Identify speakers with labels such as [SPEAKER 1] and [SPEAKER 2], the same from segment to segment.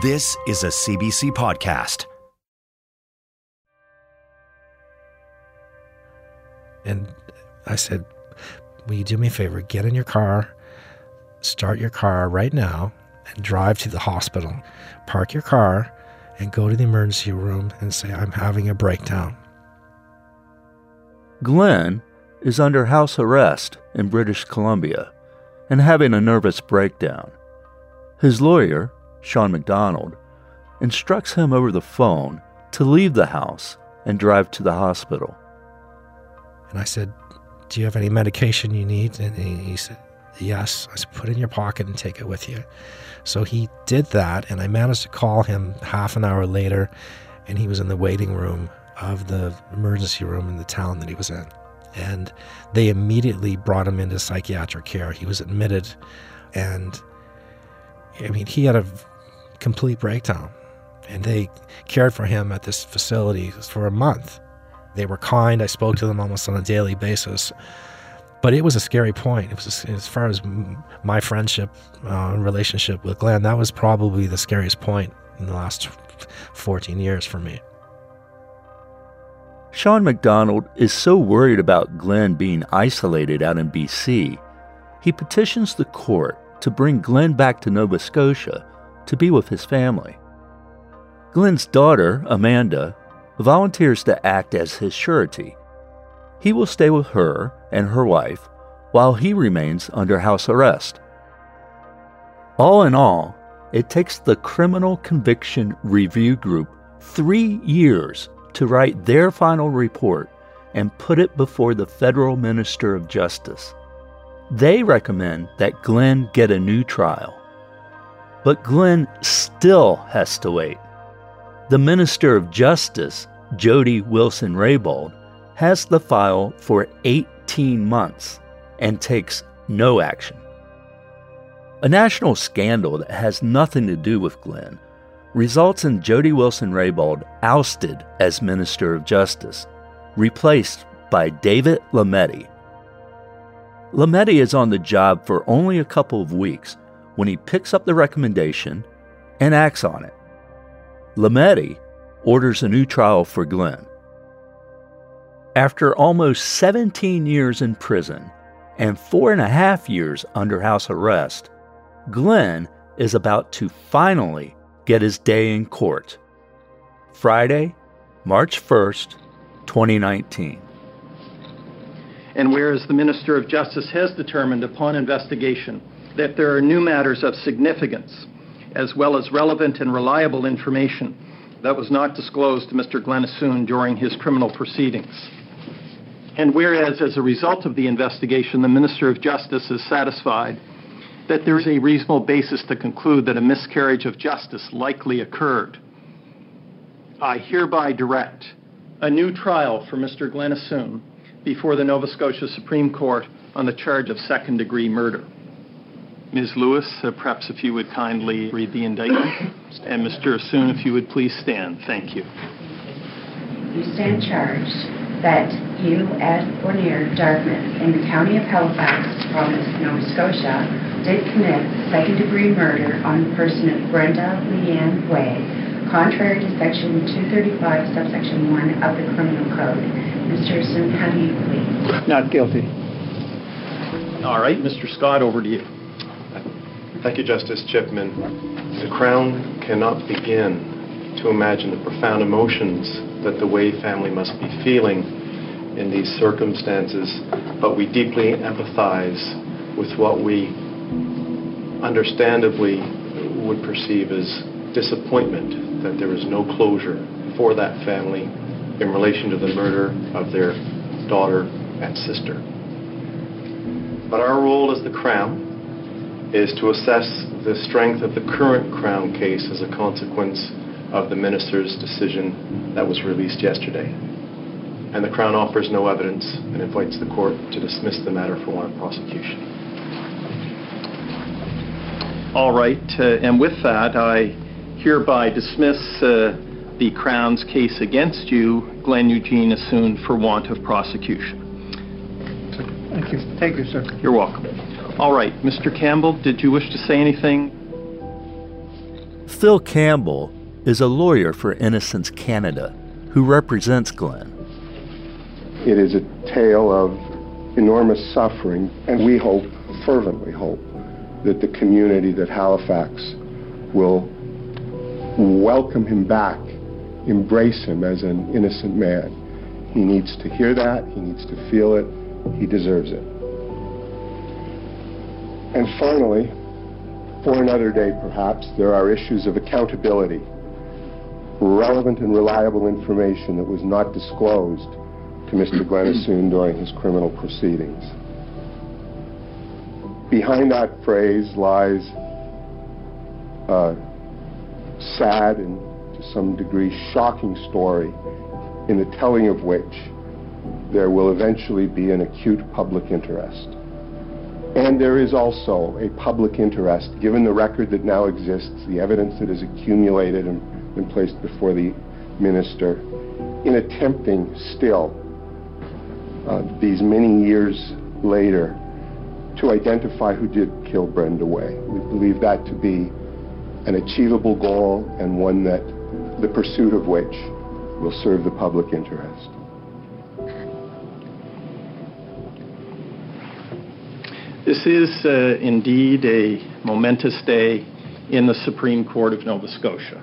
[SPEAKER 1] This is a CBC podcast.
[SPEAKER 2] And I said, Will you do me a favor? Get in your car, start your car right now, and drive to the hospital. Park your car and go to the emergency room and say, I'm having a breakdown.
[SPEAKER 3] Glenn is under house arrest in British Columbia and having a nervous breakdown. His lawyer, Sean McDonald, instructs him over the phone to leave the house and drive to the hospital.
[SPEAKER 2] And I said, Do you have any medication you need? And he said, Yes. I said, Put it in your pocket and take it with you. So he did that, and I managed to call him half an hour later, and he was in the waiting room of the emergency room in the town that he was in. And they immediately brought him into psychiatric care. He was admitted, and I mean, he had a complete breakdown. And they cared for him at this facility for a month. They were kind. I spoke to them almost on a daily basis. But it was a scary point. It was as far as my friendship uh, relationship with Glenn. That was probably the scariest point in the last 14 years for me.
[SPEAKER 3] Sean McDonald is so worried about Glenn being isolated out in BC, he petitions the court to bring Glenn back to Nova Scotia to be with his family. Glenn's daughter, Amanda, volunteers to act as his surety. He will stay with her and her wife while he remains under house arrest. All in all, it takes the Criminal Conviction Review Group three years to write their final report and put it before the federal Minister of Justice. They recommend that Glenn get a new trial. But Glenn still has to wait. The Minister of Justice, Jody Wilson Raybould, has the file for 18 months and takes no action. A national scandal that has nothing to do with Glenn results in Jody Wilson Raybould ousted as Minister of Justice, replaced by David Lametti. Lametti is on the job for only a couple of weeks when he picks up the recommendation and acts on it. Lametti orders a new trial for Glenn. After almost 17 years in prison and four and a half years under house arrest, Glenn is about to finally get his day in court. Friday, March 1st, 2019.
[SPEAKER 4] And whereas the Minister of Justice has determined upon investigation that there are new matters of significance, as well as relevant and reliable information that was not disclosed to Mr. Glenn Assoon during his criminal proceedings. And whereas, as a result of the investigation, the Minister of Justice is satisfied that there is a reasonable basis to conclude that a miscarriage of justice likely occurred, I hereby direct a new trial for Mr. Glenn Assoon before the Nova Scotia Supreme Court on the charge of second degree murder. Ms. Lewis, uh, perhaps if you would kindly read the indictment. and Mr. Assoon, if you would please stand. Thank you.
[SPEAKER 5] You stand charged that you, at or near Dartmouth, in the county of Halifax, province of Nova Scotia, did commit second degree murder on the person of Brenda Leanne Way, contrary to section 235, subsection 1 of the Criminal Code. Mr. Assoon, how do you plead?
[SPEAKER 4] Not guilty. All right, Mr. Scott, over to you.
[SPEAKER 6] Thank you, Justice Chipman. The Crown cannot begin to imagine the profound emotions that the Way family must be feeling in these circumstances, but we deeply empathize with what we understandably would perceive as disappointment that there is no closure for that family in relation to the murder of their daughter and sister. But our role as the Crown is to assess the strength of the current Crown case as a consequence of the minister's decision that was released yesterday. And the Crown offers no evidence and invites the court to dismiss the matter for want of prosecution.
[SPEAKER 4] All right, uh, and with that, I hereby dismiss uh, the Crown's case against you, Glenn Eugene Assoon, for want of prosecution.
[SPEAKER 7] Thank you. Thank you, sir.
[SPEAKER 4] You're welcome. All right, Mr. Campbell, did you wish to say anything?
[SPEAKER 3] Phil Campbell is a lawyer for Innocence Canada who represents Glenn.
[SPEAKER 8] It is a tale of enormous suffering, and we hope, fervently hope, that the community, that Halifax, will welcome him back, embrace him as an innocent man. He needs to hear that, he needs to feel it, he deserves it. And finally, for another day perhaps, there are issues of accountability, relevant and reliable information that was not disclosed to Mr. Glenn Assoon during his criminal proceedings. Behind that phrase lies a sad and to some degree shocking story in the telling of which there will eventually be an acute public interest. And there is also a public interest, given the record that now exists, the evidence that is accumulated and been placed before the minister, in attempting still, uh, these many years later, to identify who did kill Brenda Way. We believe that to be an achievable goal and one that the pursuit of which will serve the public interest.
[SPEAKER 4] This is uh, indeed a momentous day in the Supreme Court of Nova Scotia.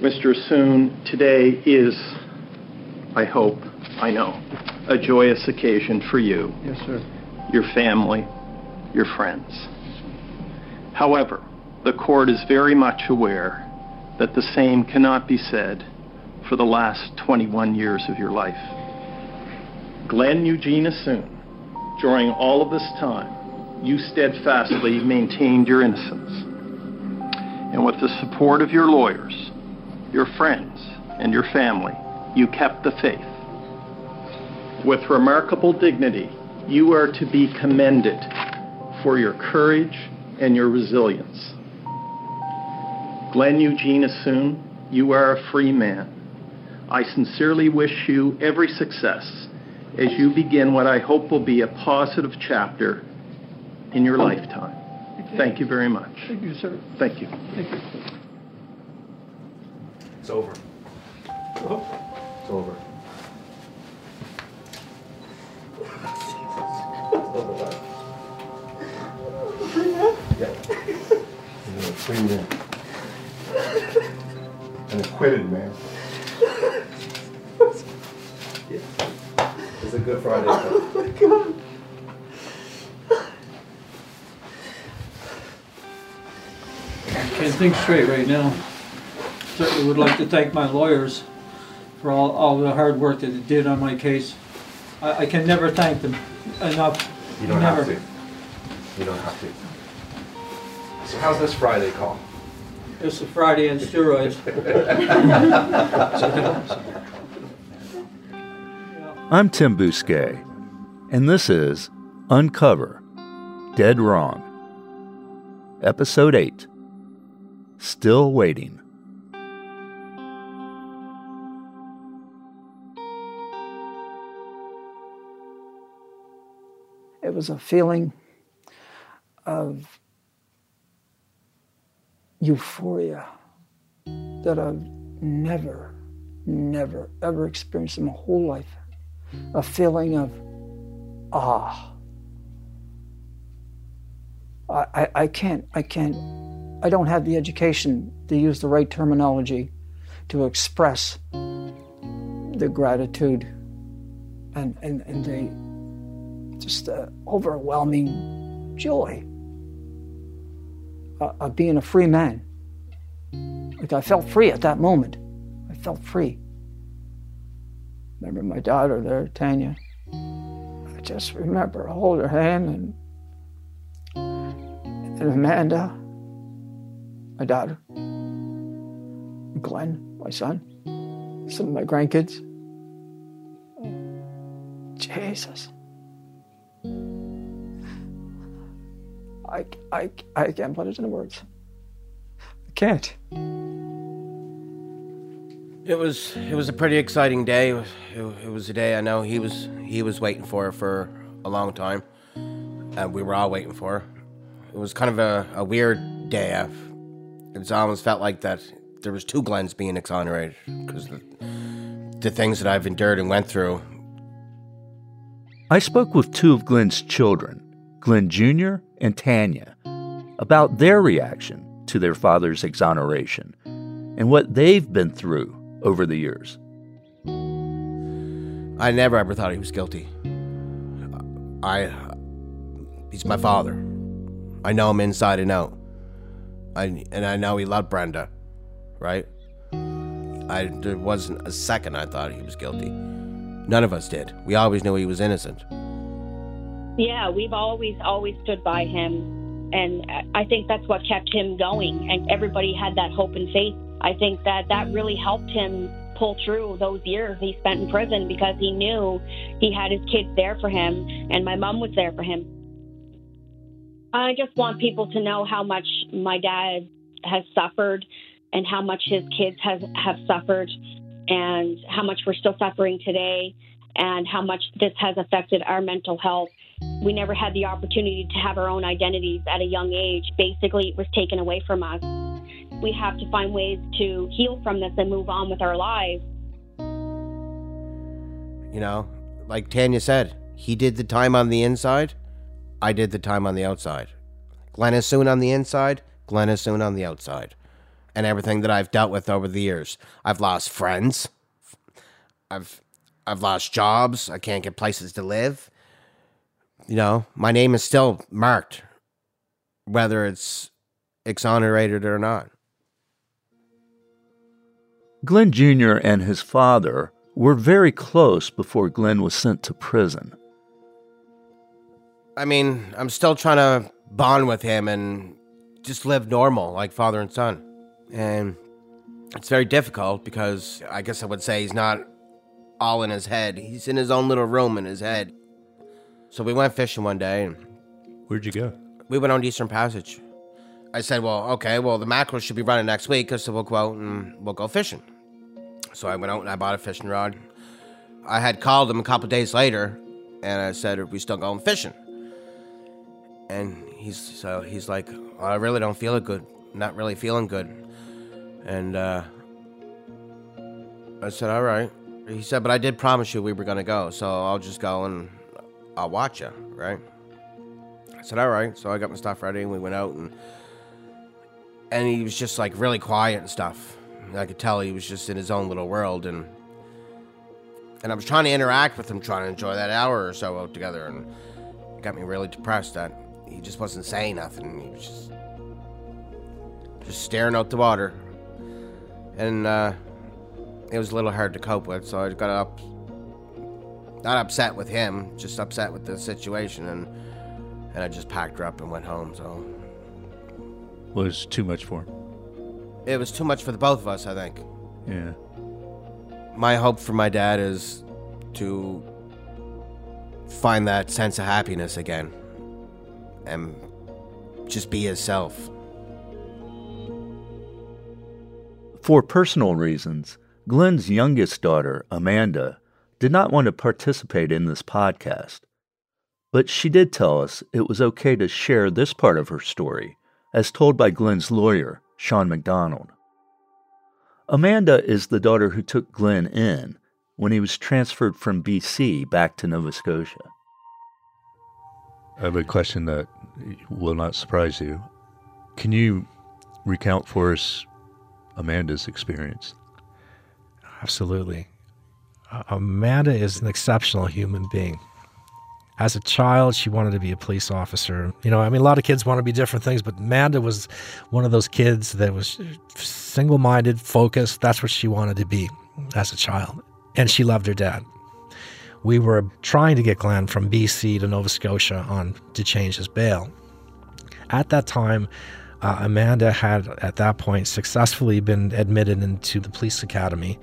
[SPEAKER 4] Mr. Assoon, today is, I hope, I know, a joyous occasion for you,
[SPEAKER 7] Yes, sir.
[SPEAKER 4] your family, your friends. However, the court is very much aware that the same cannot be said for the last 21 years of your life. Glenn Eugene Assoon, during all of this time, you steadfastly maintained your innocence. And with the support of your lawyers, your friends, and your family, you kept the faith. With remarkable dignity, you are to be commended for your courage and your resilience. Glenn Eugene Assoon, you are a free man. I sincerely wish you every success as you begin what I hope will be a positive chapter in your lifetime. Thank you very much.
[SPEAKER 7] Thank you, sir.
[SPEAKER 4] Thank you.
[SPEAKER 7] Thank you.
[SPEAKER 9] It's over. It's over.
[SPEAKER 8] Yeah. You're a free man. An acquitted man.
[SPEAKER 9] Good Friday.
[SPEAKER 7] Oh, my God. Can't think straight right now. Certainly would like to thank my lawyers for all, all the hard work that they did on my case. I, I can never thank them enough.
[SPEAKER 9] You don't
[SPEAKER 7] never.
[SPEAKER 9] have to. You don't have to. So how's this Friday call?
[SPEAKER 7] It's a Friday on steroids.
[SPEAKER 3] I'm Tim Bousquet, and this is Uncover Dead Wrong, Episode 8 Still Waiting.
[SPEAKER 10] It was a feeling of euphoria that I've never, never, ever experienced in my whole life. A feeling of awe. I, I, I can't, I can't, I don't have the education to use the right terminology to express the gratitude and, and, and the just the overwhelming joy uh, of being a free man. Like I felt free at that moment. I felt free. Remember my daughter there, Tanya. I just remember hold her hand and, and Amanda. my daughter, Glenn, my son, some of my grandkids. Jesus. I, I, I can't put it into words. I can't.
[SPEAKER 11] It was it was a pretty exciting day. It was, a day I know he was he was waiting for for a long time, and we were all waiting for. It was kind of a, a weird day. It almost felt like that there was two Glenns being exonerated because the, the things that I've endured and went through.
[SPEAKER 3] I spoke with two of Glenn's children, Glenn Jr. and Tanya, about their reaction to their father's exoneration and what they've been through over the years.
[SPEAKER 11] I never ever thought he was guilty. I. He's my father. I know him inside and out. I and I know he loved Brenda, right? I there wasn't a second I thought he was guilty. None of us did. We always knew he was innocent.
[SPEAKER 12] Yeah, we've always always stood by him, and I think that's what kept him going. And everybody had that hope and faith. I think that that mm. really helped him pull through those years he spent in prison because he knew he had his kids there for him, and my mom was there for him. I just want mm. people to know how much my dad has suffered and how much his kids has have suffered and how much we're still suffering today and how much this has affected our mental health. We never had the opportunity to have our own identities at a young age. Basically, it was taken away from us. We have to find ways to heal from this and move on with our lives.
[SPEAKER 11] You know, like Tanya said, he did the time on the inside. I did the time on the outside. Glenn Assoon on the inside. Glenn Assoon on the outside. And everything that I've dealt with over the years. I've lost friends. I've I've lost jobs. I can't get places to live. You know, my name is still marked, whether it's exonerated or not.
[SPEAKER 3] Glenn Jr. and his father were very close before Glenn was sent to prison.
[SPEAKER 11] I mean, I'm still trying to bond with him and just live normal like father and son. And it's very difficult because I guess I would say he's not all in his head. He's in his own little room in his head. So we went fishing one day. And
[SPEAKER 13] Where'd you go?
[SPEAKER 11] We went on Eastern Passage. I said, well, okay, well, the mackerel should be running next week, so we'll go out and we'll go fishing. So I went out and I bought a fishing rod. I had called him a couple days later, and I said, "Are we still going fishing?" And he's so he's like, I really don't feel good. Not really feeling good. And uh, I said, all right. He said, but I did promise you we were gonna go, so I'll just go and I'll watch you, right? I said, all right. So I got my stuff ready, and we went out and and he was just like really quiet and stuff. I could tell he was just in his own little world, and and I was trying to interact with him, trying to enjoy that hour or so out together, and it got me really depressed that he just wasn't saying nothing. He was just just staring out the water, and uh, it was a little hard to cope with. So I got up, not upset with him, just upset with the situation, and and I just packed her up and went home. So
[SPEAKER 13] Was too much for him.
[SPEAKER 11] it was too much for the both of us, I think.
[SPEAKER 13] Yeah.
[SPEAKER 11] My hope for my dad is to find that sense of happiness again and just be himself.
[SPEAKER 3] For personal reasons, Glenn's youngest daughter, Amanda, did not want to participate in this podcast. But she did tell us it was okay to share this part of her story, as told by Glenn's lawyer, Sean McDonald. Amanda is the daughter who took Glenn in when he was transferred from BC back to Nova Scotia.
[SPEAKER 13] I have a question that will not surprise you. Can you recount for us Amanda's experience?
[SPEAKER 2] Absolutely. Amanda is an exceptional human being. As a child, she wanted to be a police officer. You know, I mean, a lot of kids want to be different things, but Amanda was one of those kids that was single minded, focused. That's what she wanted to be as a child. And she loved her dad. We were trying to get Glenn from BC to Nova Scotia on to change his bail. At that time, Uh, Amanda had, at that point, successfully been admitted into the police academy.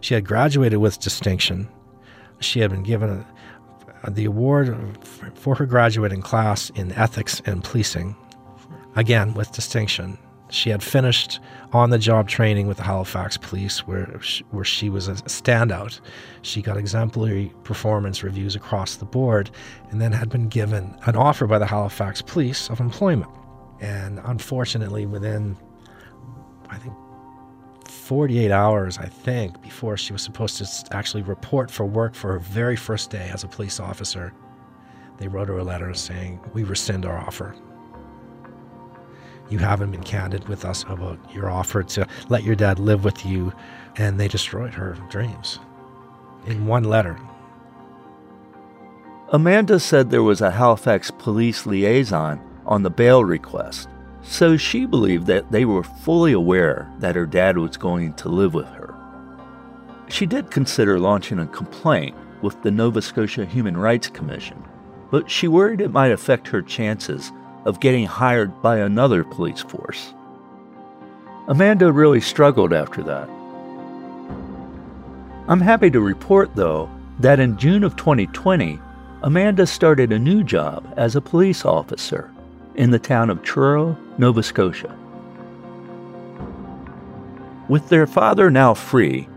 [SPEAKER 2] She had graduated with distinction. She had been given a, Uh, the award for her graduating class in ethics and policing, again with distinction. She had finished on the job training with the Halifax Police, where she, where she was a standout. She got exemplary performance reviews across the board, and then had been given an offer by the Halifax Police of employment. And unfortunately, within, I think, 48 hours, I think, before she was supposed to actually report for work for her very first day as a police officer, they wrote her a letter saying, We rescind our offer. You haven't been candid with us about your offer to let your dad live with you, and they destroyed her dreams in one letter.
[SPEAKER 3] Amanda said there was a Halifax police liaison on the bail request, so she believed that they were fully aware that her dad was going to live with her. She did consider launching a complaint with the Nova Scotia Human Rights Commission, but she worried it might affect her chances of getting hired by another police force. Amanda really struggled after that. I'm happy to report, though, that in June of 2020, Amanda started a new job as a police officer in the town of Truro, Nova Scotia. With their father now free,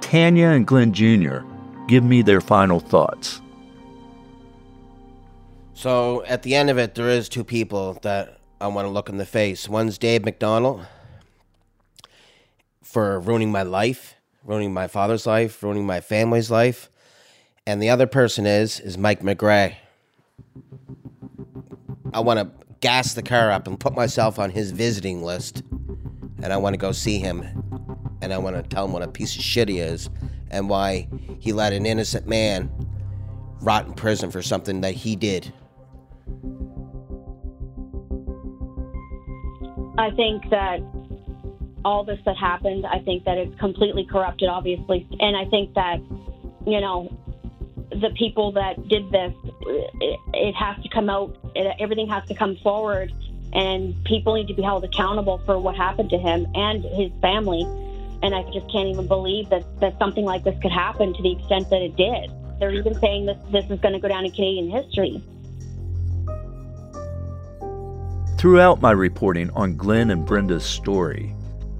[SPEAKER 3] Tanya and Glenn Jr. give me their final thoughts.
[SPEAKER 11] So at the end of it, there is two people that I want to look in the face. One's Dave McDonald for ruining my life, ruining my father's life, ruining my family's life, and the other person is is Mike McGray. I want to gas the car up and put myself on his visiting list, and I want to go see him, and I want to tell him what a piece of shit he is, and why he let an innocent man rot in prison for something that he did.
[SPEAKER 12] I think that all this that happened, I think that it's completely corrupted, obviously. And I think that, you know, the people that did this, it, it has to come out, it, everything has to come forward, and people need to be held accountable for what happened to him and his family. And I just can't even believe that, that something like this could happen to the extent that it did. They're even saying that this is going to go down in Canadian history.
[SPEAKER 3] Throughout my reporting on Glenn and Brenda's story,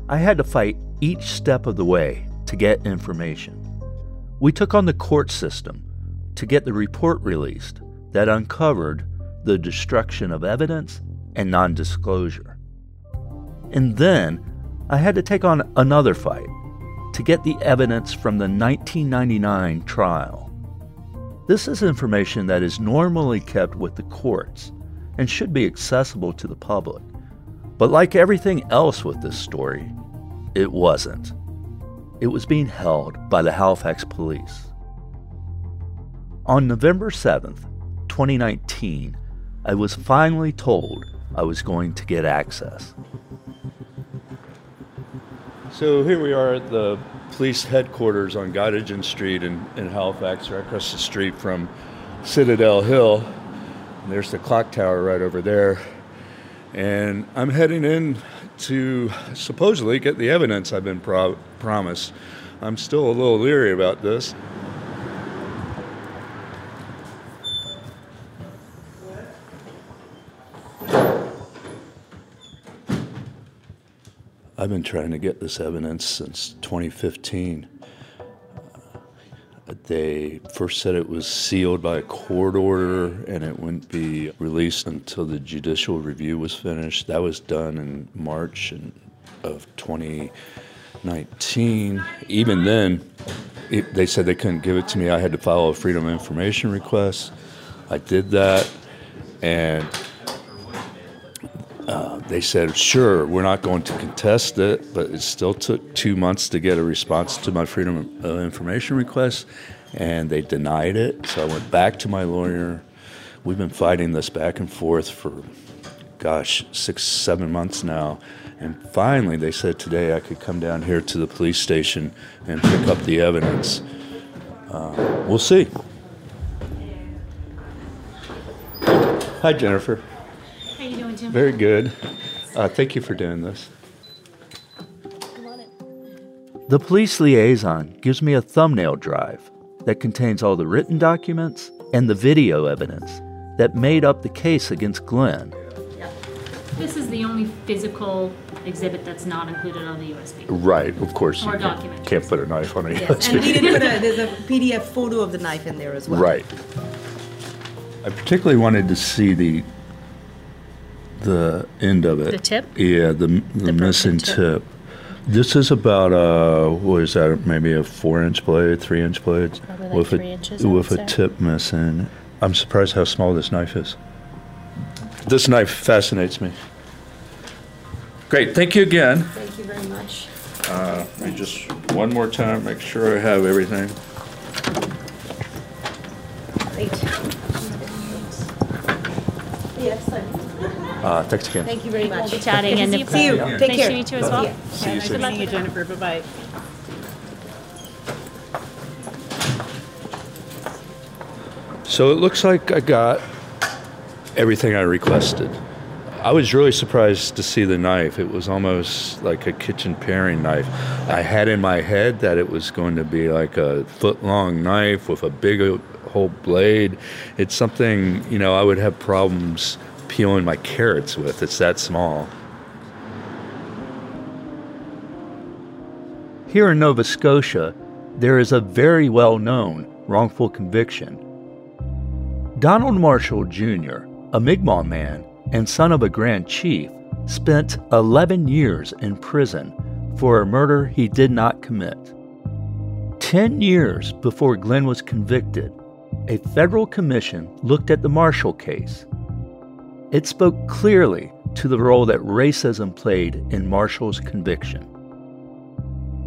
[SPEAKER 3] I had to fight each step of the way to get information. We took on the court system to get the report released that uncovered the destruction of evidence and non disclosure. And then I had to take on another fight to get the evidence from the 1999 trial. This is information that is normally kept with the courts and should be accessible to the public. But like everything else with this story, it wasn't. It was being held by the Halifax police. On November 7th, 2019, I was finally told I was going to get access.
[SPEAKER 13] So here we are at the police headquarters on Gottingen Street in, in Halifax, right across the street from Citadel Hill. And there's the clock tower right over there. And I'm heading in to supposedly get the evidence I've been pro- promised. I'm still a little leery about this. I've been trying to get this evidence since 2015 they first said it was sealed by a court order and it wouldn't be released until the judicial review was finished. That was done in March of 2019. Even then, it, they said they couldn't give it to me. I had to file a Freedom of Information request. I did that, and uh, they said, sure, we're not going to contest it, but it still took two months to get a response to my Freedom of Information request, and they denied it. So I went back to my lawyer. We've been fighting this back and forth for, gosh, six, seven months now. And finally, they said today I could come down here to the police station and pick up the evidence. Uh, we'll see. Hi, Jennifer.
[SPEAKER 14] How you doing, Jim?
[SPEAKER 13] Very good. Uh, thank you for doing this.
[SPEAKER 3] The police liaison gives me a thumbnail drive that contains all the written documents and the video evidence that made up the case against Glenn.
[SPEAKER 14] This is the only physical exhibit that's not included on the USB.
[SPEAKER 13] Right, of course.
[SPEAKER 14] Or
[SPEAKER 13] you can't,
[SPEAKER 14] document.
[SPEAKER 13] can't put a knife on a
[SPEAKER 15] Yes,
[SPEAKER 13] USB.
[SPEAKER 15] and we didn't put a, there's a PDF photo of the knife in there as well.
[SPEAKER 13] Right. I particularly wanted to see the the end of it.
[SPEAKER 15] The tip?
[SPEAKER 13] Yeah, the the, missing tip. This is about uh what is that? Maybe a four inch blade, three inch blade,
[SPEAKER 16] Probably like
[SPEAKER 13] with
[SPEAKER 16] three
[SPEAKER 13] a
[SPEAKER 16] inches,
[SPEAKER 13] with a tip missing. I'm surprised how small this knife is. This knife fascinates me. Great, thank you again.
[SPEAKER 16] Thank you very much.
[SPEAKER 13] Uh, let me just one more time make sure I have everything. Uh, thanks again.
[SPEAKER 16] Thank you very much.
[SPEAKER 14] We'll be chatting and if-
[SPEAKER 15] See you.
[SPEAKER 13] Yeah.
[SPEAKER 15] Take
[SPEAKER 14] Nice
[SPEAKER 15] care.
[SPEAKER 14] to meet you as well.
[SPEAKER 15] Yeah.
[SPEAKER 13] See you
[SPEAKER 15] Nice
[SPEAKER 13] soon.
[SPEAKER 15] meeting you, Jennifer. Bye-bye.
[SPEAKER 13] So it looks like I got everything I requested. I was really surprised to see the knife. It was almost like a kitchen paring knife. I had in my head that it was going to be like a foot long knife with a big whole blade. It's something, you know, I would have problems peeling my carrots with. It's that small.
[SPEAKER 3] Here in Nova Scotia, there is a very well known wrongful conviction. Donald Marshall Jr., a Mi'kmaq man and son of a Grand Chief, spent 11 years in prison for a murder he did not commit. Ten years before Glenn was convicted, a federal commission looked at the Marshall case. It spoke clearly to the role that racism played in Marshall's conviction.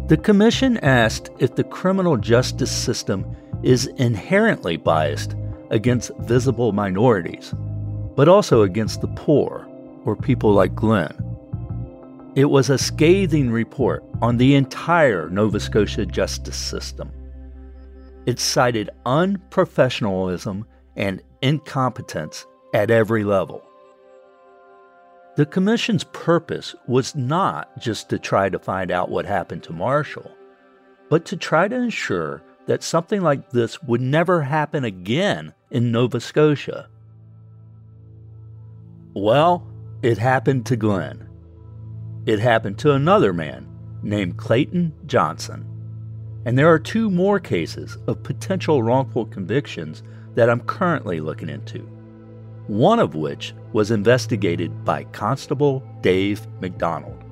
[SPEAKER 3] The Commission asked if the criminal justice system is inherently biased against visible minorities, but also against the poor or people like Glenn. It was a scathing report on the entire Nova Scotia justice system. It cited unprofessionalism and incompetence at every level. The Commission's purpose was not just to try to find out what happened to Marshall, but to try to ensure that something like this would never happen again in Nova Scotia. Well, it happened to Glenn. It happened to another man named Clayton Johnson. And there are two more cases of potential wrongful convictions that I'm currently looking into, one of which was investigated by Constable Dave McDonald.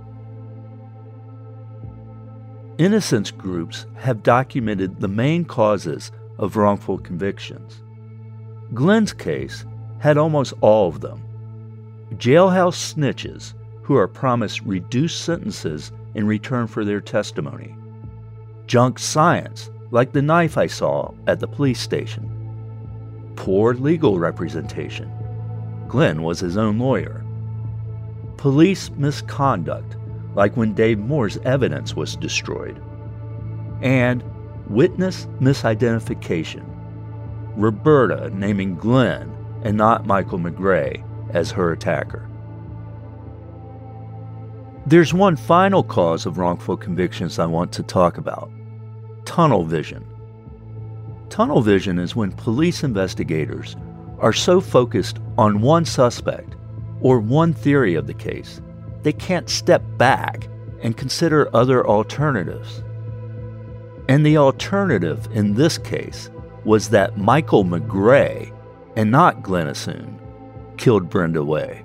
[SPEAKER 3] Innocence groups have documented the main causes of wrongful convictions. Glenn's case had almost all of them. Jailhouse snitches who are promised reduced sentences in return for their testimony. Junk science, like the knife I saw at the police station. Poor legal representation. Glenn was his own lawyer. Police misconduct, like when Dave Moore's evidence was destroyed. And witness misidentification. Roberta naming Glenn and not Michael McGray as her attacker. There's one final cause of wrongful convictions I want to talk about tunnel vision. Tunnel vision is when police investigators are so focused on one suspect or one theory of the case, they can't step back and consider other alternatives. And the alternative in this case was that Michael McGray, and not Glenn Assoon, killed Brenda Way.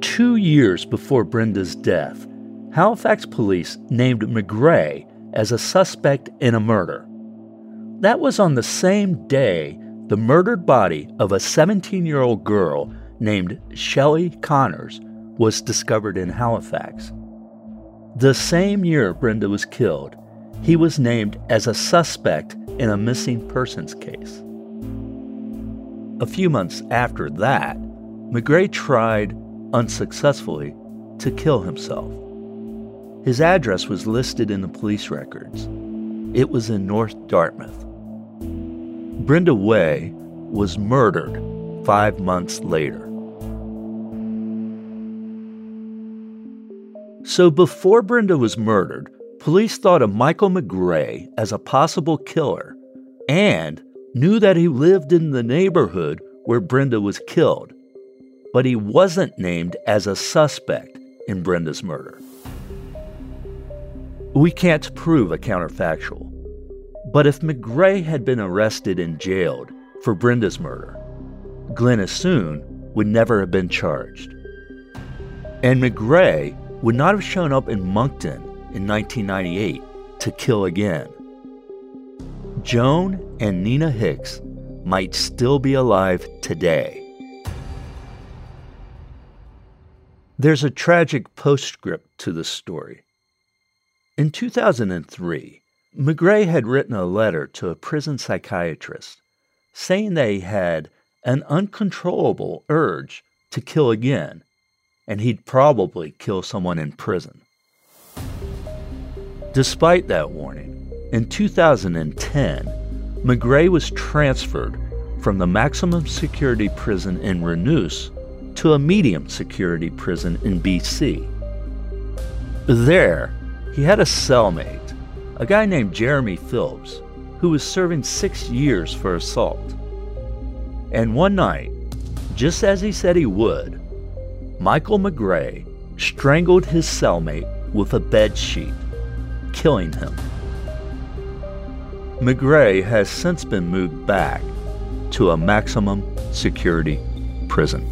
[SPEAKER 3] Two years before Brenda's death, Halifax police named McGray as a suspect in a murder. That was on the same day the murdered body of a 17 year old girl named Shelley Connors was discovered in Halifax. The same year Brenda was killed, he was named as a suspect in a missing persons case. A few months after that, McGray tried, unsuccessfully, to kill himself. His address was listed in the police records. It was in North Dartmouth. Brenda Way was murdered five months later. So before Brenda was murdered, police thought of Michael McGray as a possible killer and knew that he lived in the neighborhood where Brenda was killed, but he wasn't named as a suspect in Brenda's murder. We can't prove a counterfactual, but if McGray had been arrested and jailed for Brenda's murder, Glenn Assoon would never have been charged. And McGray would not have shown up in Moncton in 1998 to kill again. Joan and Nina Hicks might still be alive today. There's a tragic postscript to the story. In 2003, McGray had written a letter to a prison psychiatrist saying they had an uncontrollable urge to kill again, and he'd probably kill someone in prison. Despite that warning, in 2010, McGray was transferred from the maximum security prison in Renous to a medium security prison in BC. There, he had a cellmate, a guy named Jeremy Phillips, who was serving six years for assault. And one night, just as he said he would, Michael McGray strangled his cellmate with a bed sheet, killing him. McGray has since been moved back to a maximum security prison.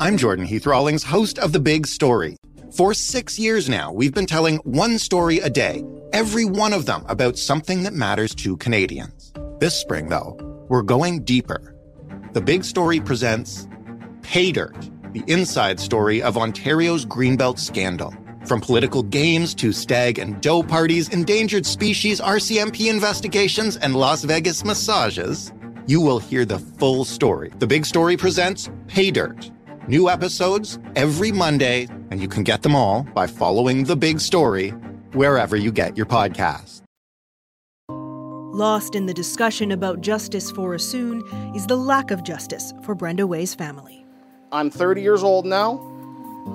[SPEAKER 17] I'm Jordan Heath Rawlings, host of The Big Story. For six years now, we've been telling one story a day, every one of them about something that matters to Canadians. This spring, though, we're going deeper. The Big Story presents Pay Dirt, the inside story of Ontario's Greenbelt scandal. From political games to stag and doe parties, endangered species RCMP investigations, and Las Vegas massages, you will hear the full story. The Big Story presents Pay Dirt. New episodes every Monday, and you can get them all by following The Big Story wherever you get your podcasts.
[SPEAKER 18] Lost in the discussion about justice for Assoon is the lack of justice for Brenda Way's family.
[SPEAKER 19] I'm 30 years old now.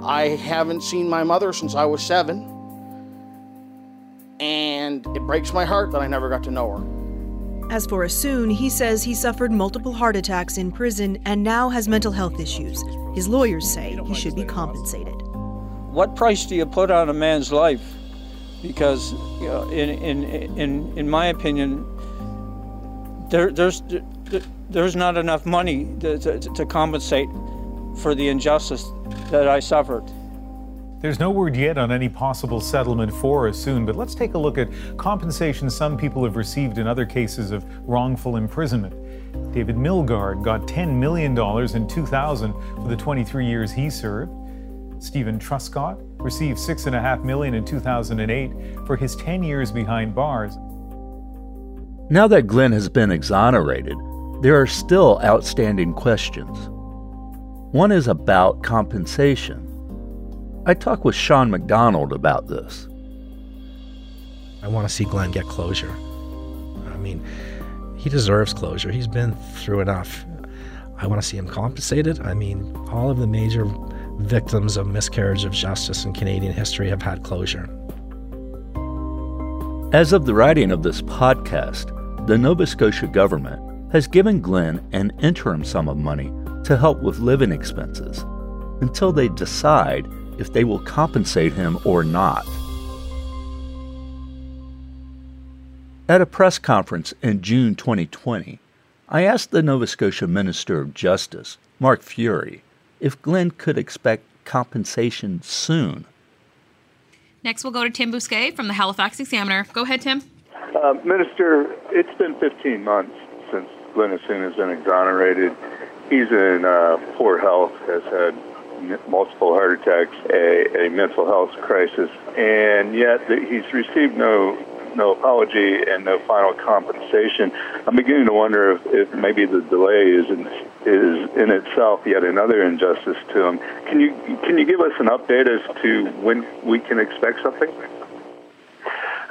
[SPEAKER 19] I haven't seen my mother since I was seven. And it breaks my heart that I never got to know her.
[SPEAKER 18] As for Assoon, he says he suffered multiple heart attacks in prison and now has mental health issues. His lawyers say he should be compensated.
[SPEAKER 10] What price do you put on a man's life? Because, you know, in, in, in, in my opinion, there, there's, there's not enough money to, to, to compensate for the injustice that I suffered.
[SPEAKER 20] There's no word yet on any possible settlement for Assoon, but let's take a look at compensation some people have received in other cases of wrongful imprisonment. David Milgaard got $10 million in 2000 for the 23 years he served. Stephen Truscott received 6.5 million in 2008 for his 10 years behind bars.
[SPEAKER 3] Now that Glenn has been exonerated, there are still outstanding questions. One is about compensation. I talked with Sean McDonald about this.
[SPEAKER 2] I want to see Glenn get closure. I mean, he deserves closure. He's been through enough. I want to see him compensated. I mean, all of the major victims of miscarriage of justice in Canadian history have had closure.
[SPEAKER 3] As of the writing of this podcast, the Nova Scotia government has given Glenn an interim sum of money to help with living expenses until they decide if they will compensate him or not. At a press conference in June 2020, I asked the Nova Scotia Minister of Justice, Mark Furey, if Glenn could expect compensation soon.
[SPEAKER 21] Next, we'll go to Tim Bousquet from the Halifax Examiner. Go ahead, Tim.
[SPEAKER 22] Uh, Minister, it's been 15 months since Glenn Assoon has been exonerated. He's in uh, poor health, has had multiple heart attacks, a, a mental health crisis, and yet he's received no no apology and no final compensation. I'm beginning to wonder if, if maybe the delay is in, is in itself yet another injustice to him. Can you can you give us an update as to when we can expect something?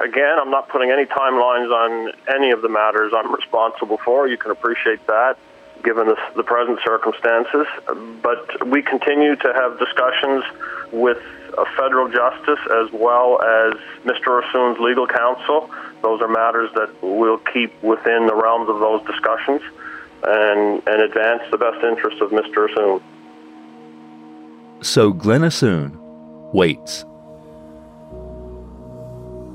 [SPEAKER 23] again, I'm not putting any timelines on any of the matters I'm responsible for. You can appreciate that given the, the present circumstances. But we continue to have discussions with a federal justice as well as Mr. Assoon's legal counsel. Those are matters that we'll keep within the realms of those discussions and, and advance the best interests of Mr. Assoon.
[SPEAKER 3] So Glenn Assoon waits.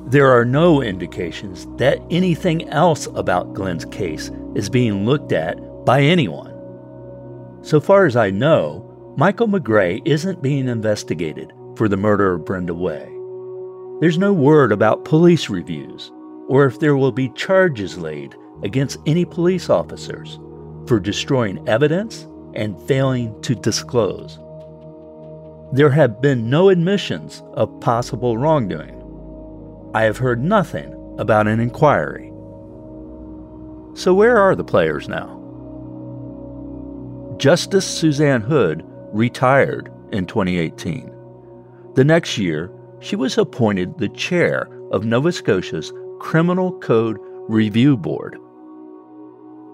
[SPEAKER 3] There are no indications that anything else about Glenn's case is being looked at by anyone. So far as I know, Michael McGray isn't being investigated for the murder of Brenda Way. There's no word about police reviews or if there will be charges laid against any police officers for destroying evidence and failing to disclose. There have been no admissions of possible wrongdoing. I have heard nothing about an inquiry. So, where are the players now? Justice Suzanne Hood retired in 2018. The next year, she was appointed the chair of Nova Scotia's Criminal Code Review Board.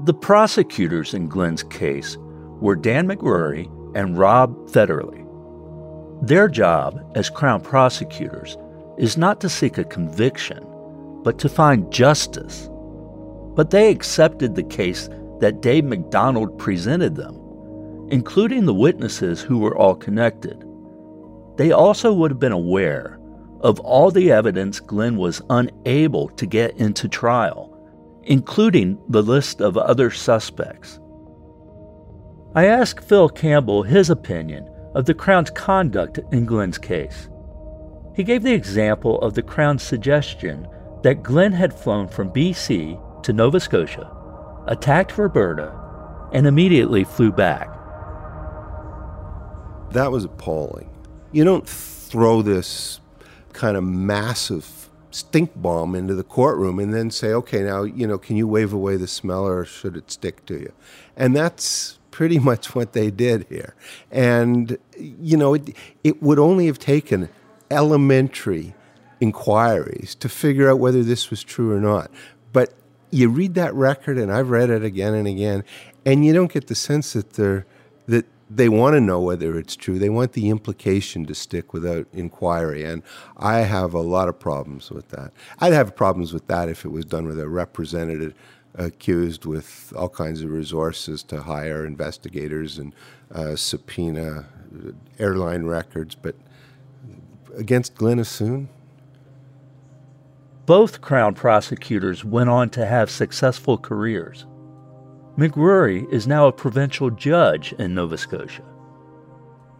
[SPEAKER 3] The prosecutors in Glenn's case were Dan McRory and Rob Federle. Their job as Crown prosecutors is not to seek a conviction, but to find justice. But they accepted the case that Dave McDonald presented them, including the witnesses who were all connected. They also would have been aware of all the evidence Glenn was unable to get into trial, including the list of other suspects. I asked Phil Campbell his opinion of the Crown's conduct in Glenn's case. He gave the example of the Crown's suggestion that Glenn had flown from BC to Nova Scotia, attacked Roberta, and immediately flew back.
[SPEAKER 9] That was appalling. You don't throw this kind of massive stink bomb into the courtroom and then say, okay, now, you know, can you wave away the smell or should it stick to you? And that's pretty much what they did here. And, you know, it, it would only have taken elementary inquiries to figure out whether this was true or not. But you read that record, and I've read it again and again, and you don't get the sense that they're they want to know whether it's true. They want the implication to stick without inquiry. And I have a lot of problems with that. I'd have problems with that if it was done with a representative accused with all kinds of resources to hire investigators and uh, subpoena airline records. But against Glenn Assoon?
[SPEAKER 3] Both Crown prosecutors went on to have successful careers. McRory is now a provincial judge in Nova Scotia.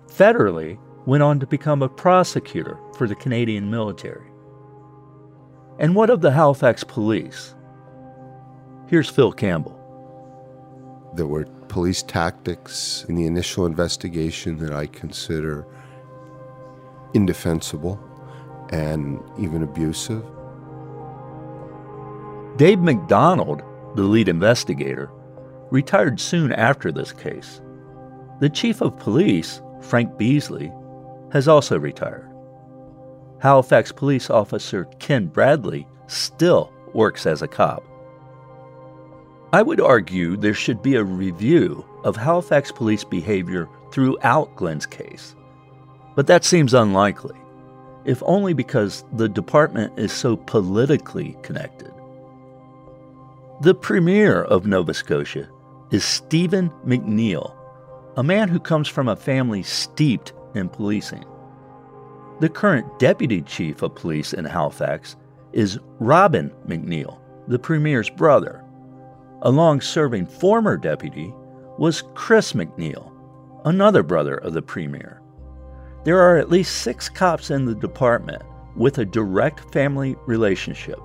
[SPEAKER 3] Federally, went on to become a prosecutor for the Canadian military. And what of the Halifax police? Here's Phil Campbell.
[SPEAKER 9] There were police tactics in the initial investigation that I consider indefensible and even abusive.
[SPEAKER 3] Dave McDonald, the lead investigator, retired soon after this case. The chief of police, Frank Beazley, has also retired. Halifax police officer Ken Bradley still works as a cop. I would argue there should be a review of Halifax police behavior throughout Glenn's case. But that seems unlikely, if only because the department is so politically connected. The Premier of Nova Scotia is Stephen McNeil, a man who comes from a family steeped in policing. The current Deputy Chief of Police in Halifax is Robin McNeil, the Premier's brother. A long serving former deputy was Chris McNeil, another brother of the Premier. There are at least six cops in the department with a direct family relationship.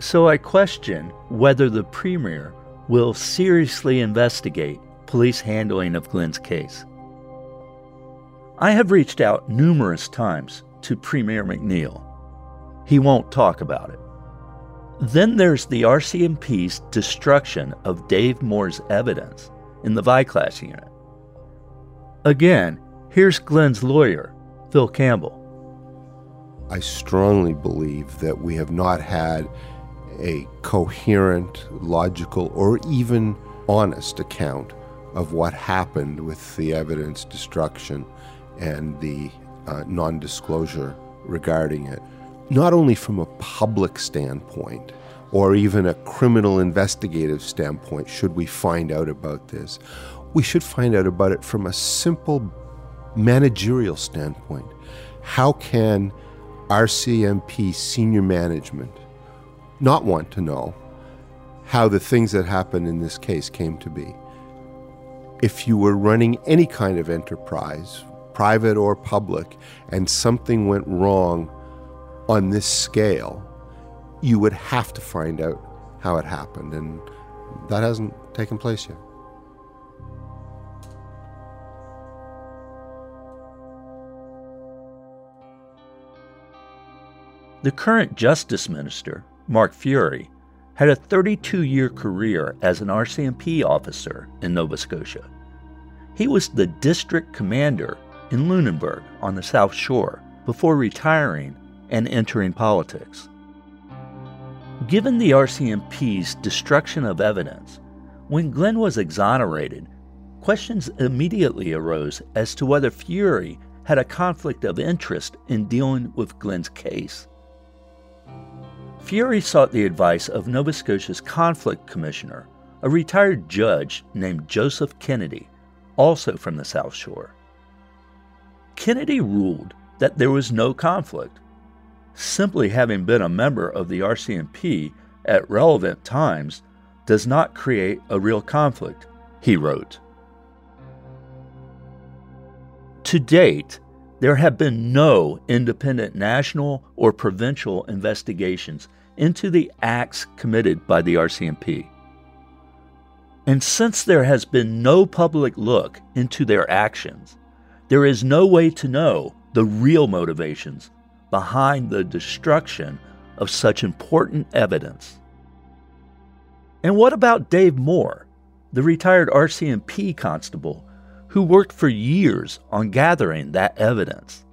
[SPEAKER 3] So I question whether the Premier will seriously investigate police handling of Glenn's case. I have reached out numerous times to Premier McNeil. He won't talk about it. Then there's the RCMP's destruction of Dave Moore's evidence in the VICLAS unit. Again, here's Glenn's lawyer, Phil Campbell.
[SPEAKER 9] I strongly believe that we have not had a coherent, logical, or even honest account of what happened with the evidence destruction and the uh, non disclosure regarding it. Not only from a public standpoint or even a criminal investigative standpoint, should we find out about this, we should find out about it from a simple managerial standpoint. How can RCMP senior management not want to know how the things that happened in this case came to be? If you were running any kind of enterprise, private or public, and something went wrong on this scale, you would have to find out how it happened, and that hasn't taken place yet.
[SPEAKER 3] The current Justice Minister, Mark Furey, had a 32 year career as an RCMP officer in Nova Scotia. He was the district commander in Lunenburg on the South Shore before retiring and entering politics. Given the RCMP's destruction of evidence, when Glenn was exonerated, questions immediately arose as to whether Furey had a conflict of interest in dealing with Glenn's case. Furey sought the advice of Nova Scotia's conflict commissioner, a retired judge named Joseph Kennedy, also from the South Shore. Kennedy ruled that there was no conflict. Simply having been a member of the RCMP at relevant times does not create a real conflict, he wrote. To date, there have been no independent national or provincial investigations into the acts committed by the RCMP. And since there has been no public look into their actions, there is no way to know the real motivations behind the destruction of such important evidence. And what about Dave Moore, the retired RCMP constable who worked for years on gathering that evidence.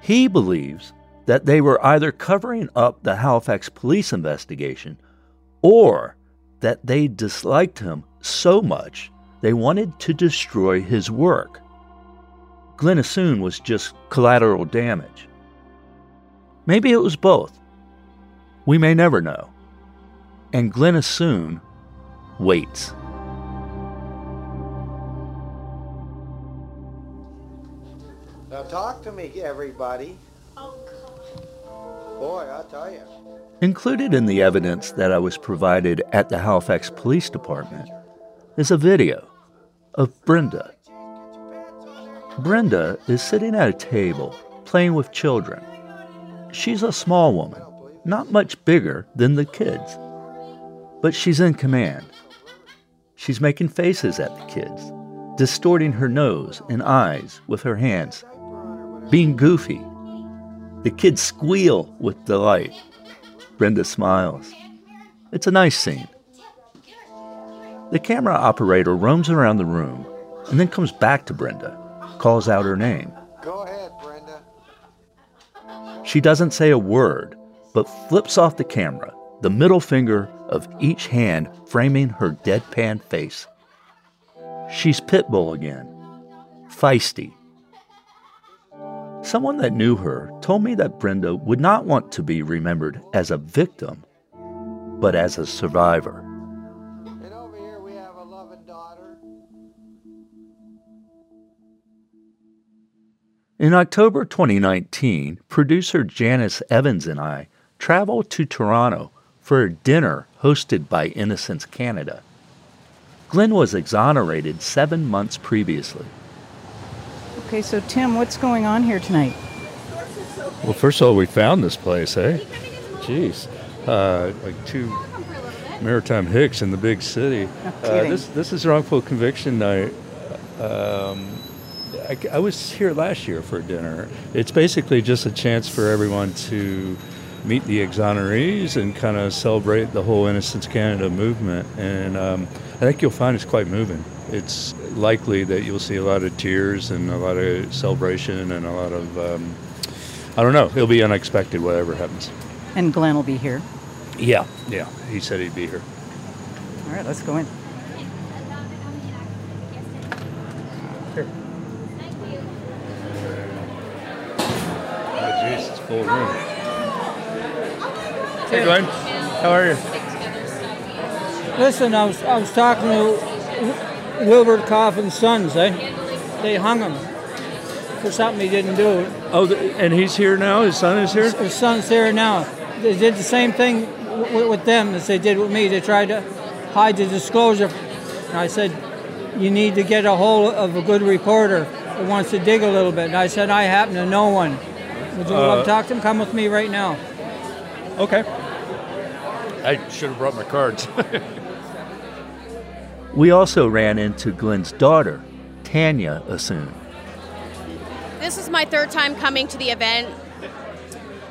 [SPEAKER 3] He believes that they were either covering up the Halifax police investigation or that they disliked him so much they wanted to destroy his work. Glenn Assoon was just collateral damage. Maybe it was both. We may never know. And Glenn Assoon waits.
[SPEAKER 24] Now talk to me, everybody. Boy, I'll tell you.
[SPEAKER 3] Included in the evidence that I was provided at the Halifax Police Department is a video of Brenda. Brenda is sitting at a table playing with children. She's a small woman, not much bigger than the kids, but she's in command. She's making faces at the kids, distorting her nose and eyes with her hands, being goofy. The kids squeal with delight. Brenda smiles. It's a nice scene. The camera operator roams around the room and then comes back to Brenda, calls out her name.
[SPEAKER 24] Go ahead, Brenda.
[SPEAKER 3] She doesn't say a word, but flips off the camera, the middle finger of each hand framing her deadpan face. She's Pitbull again, feisty. Someone that knew her told me that Brenda would not want to be remembered as a victim, but as a survivor.
[SPEAKER 24] And over here we have a loving daughter.
[SPEAKER 3] In October 2019, producer Janice Evans and I traveled to Toronto for a dinner hosted by Innocence Canada. Glenn was exonerated seven months previously.
[SPEAKER 25] Okay, so Tim, what's going on here tonight?
[SPEAKER 13] Well, first of all, we found this place, eh? Jeez. Uh, like two maritime hicks in the big city.
[SPEAKER 25] No
[SPEAKER 13] Uh, this, this is wrongful conviction night. Um, I, I was here last year for dinner. It's basically just a chance for everyone to meet the exonerees and kind of celebrate the whole Innocence Canada movement. And um, I think you'll find it's quite moving. It's likely that you'll see a lot of tears and a lot of celebration and a lot of um, I don't know. It'll be unexpected, whatever happens.
[SPEAKER 25] And Glenn will be here.
[SPEAKER 13] Yeah, yeah. He said he'd be here.
[SPEAKER 25] All right, let's go in.
[SPEAKER 13] Oh, jeez, it's full room. Hey, Glenn. How are you?
[SPEAKER 26] Listen, I was, I was talking to Wilbert Coffin's sons, eh? They hung him for something he didn't do.
[SPEAKER 13] Oh, th- and he's here now? His son is here?
[SPEAKER 26] His son's here now. They did the same thing with them as they did with me. They tried to hide the disclosure. And I said, you need to get a hold of a good reporter who wants to dig a little bit. And I said, I happen to know one. Would you love
[SPEAKER 13] Uh,
[SPEAKER 26] to talk to him? Come with me right now.
[SPEAKER 13] Okay. I should have brought my cards.
[SPEAKER 3] We also ran into Glenn's daughter, Tanya Assoon.
[SPEAKER 27] This is my third time coming to the event,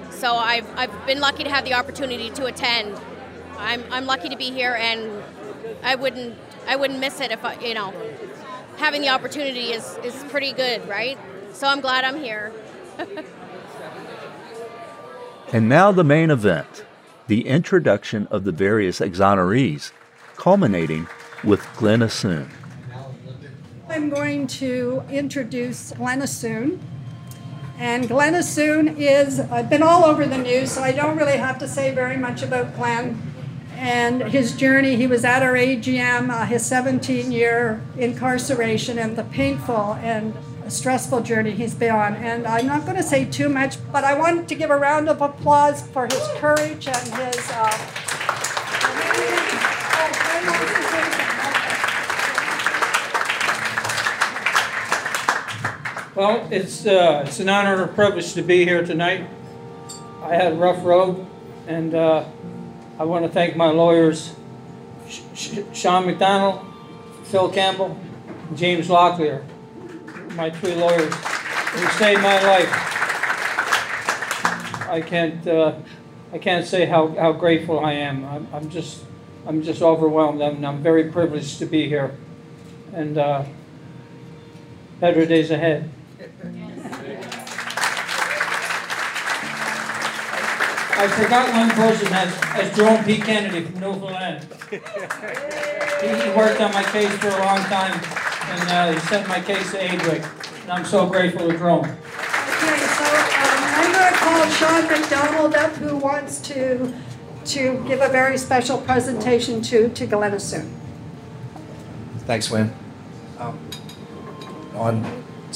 [SPEAKER 27] so I've, I've been lucky to have the opportunity to attend. I'm, I'm lucky to be here, and I wouldn't I wouldn't miss it if I, you know having the opportunity is, is pretty good, right? So I'm glad I'm here.
[SPEAKER 3] And now the main event the introduction of the various exonerees, culminating with Glenn Assoon.
[SPEAKER 28] I'm going to introduce Glenn Assoon. And Glenn Assoon is, I've been all over the news, so I don't really have to say very much about Glenn and his journey. He was at our AGM, uh, his 17 year incarceration, and the painful and stressful journey he's been on. And I'm not going to say too much, but I wanted to give a round of applause for his courage and his. Uh,
[SPEAKER 26] Well, it's uh, it's an honor and a privilege to be here tonight. I had a rough road, and uh, I want to thank my lawyers, Sh- Sh- Sean McDonald, Phil Campbell, James Lockyer, my three lawyers, who saved my life. I can't uh, I can't say how, how grateful I am. I'm, I'm just I'm just overwhelmed, and I'm very privileged to be here, and uh, better days ahead. I forgot one person, that's, that's Jerome P. Kennedy from Newfoundland. He, he worked on my case for a long time, and uh, he sent my case to ADRIC, and I'm so grateful to Jerome.
[SPEAKER 28] Okay, so um, I'm going to call Sean McDonald up, who wants to to give a very special presentation to to Glenn Assoon.
[SPEAKER 2] Thanks, Win. Um, on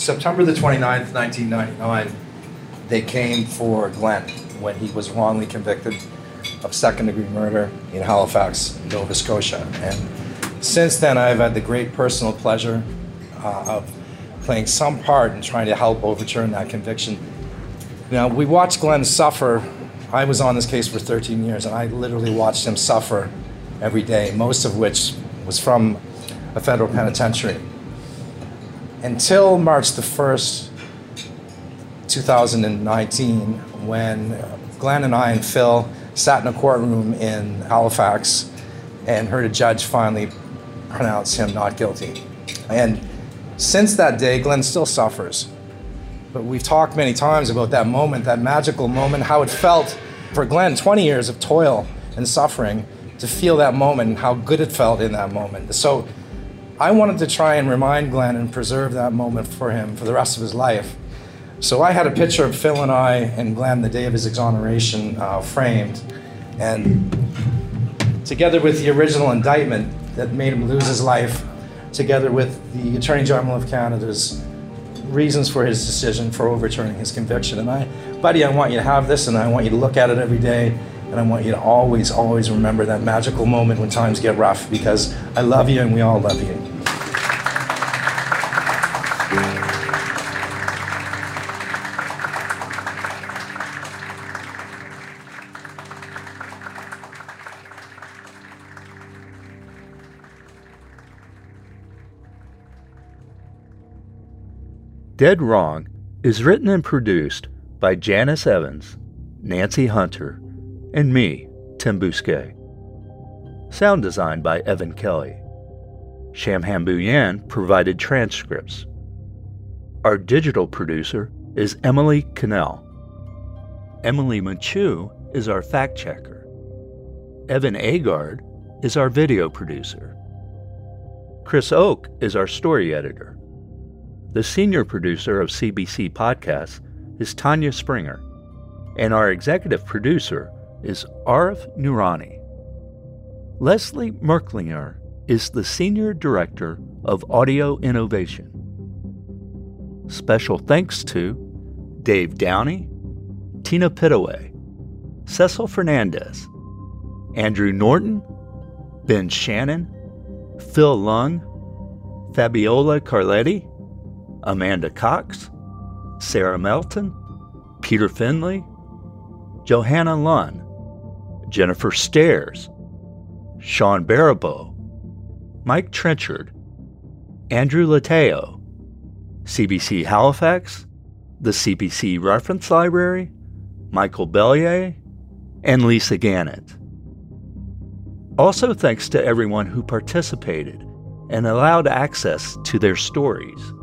[SPEAKER 2] September the 29th, 1999, they came for Glenn when he was wrongly convicted of second degree murder in Halifax, Nova Scotia. And since then, I've had the great personal pleasure uh, of playing some part in trying to help overturn that conviction. Now, we watched Glenn suffer. I was on this case for 13 years, and I literally watched him suffer every day, most of which was from a federal penitentiary. Until March the 1st, 2019, when Glenn and I and Phil sat in a courtroom in Halifax and heard a judge finally pronounce him not guilty. And since that day, Glenn still suffers. But we've talked many times about that moment, that magical moment, how it felt for Glenn, 20 years of toil and suffering, to feel that moment and how good it felt in that moment. So I wanted to try and remind Glenn and preserve that moment for him for the rest of his life. So I had a picture of Phil and I and Glenn the day of his exoneration uh, framed. And together with the original indictment that made him lose his life, together with the Attorney General of Canada's reasons for his decision for overturning his conviction. And I, buddy, I want you to have this and I want you to look at it every day. And I want you to always, always remember that magical moment when times get rough because I love you and we all love you.
[SPEAKER 3] Dead Wrong is written and produced by Janice Evans, Nancy Hunter, and me, Tim Bousquet. Sound design by Evan Kelly. Shamham Buyan provided transcripts. Our digital producer is Emily Cannell. Emily Machu is our fact checker. Evan Agard is our video producer. Chris Oke is our story editor. The senior producer of CBC Podcasts is Tanya Springer, and our executive producer is Arif Noorani. Leslie Merklinger is the senior director of audio innovation. Special thanks to Dave Downey, Tina Pittaway, Cecil Fernandez, Andrew Norton, Ben Shannon, Phil Lung, Fabiola Carletti, Amanda Cox, Sarah Melton, Peter Finley, Johanna Lunn, Jennifer Stairs, Sean Barabo, Mike Trenchard, Andrew Lateo, CBC Halifax, the CBC Reference Library, Michael Bellier, and Lisa Gannett. Also, thanks to everyone who participated and allowed access to their stories.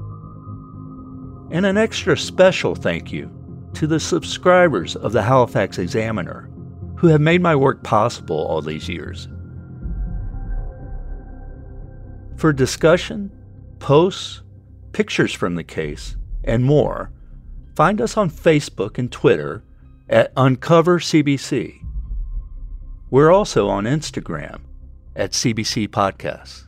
[SPEAKER 3] And an extra special thank you to the subscribers of the Halifax Examiner who have made my work possible all these years. For discussion, posts, pictures from the case, and more, find us on Facebook and Twitter at Uncover CBC. We're also on Instagram at CBC Podcasts.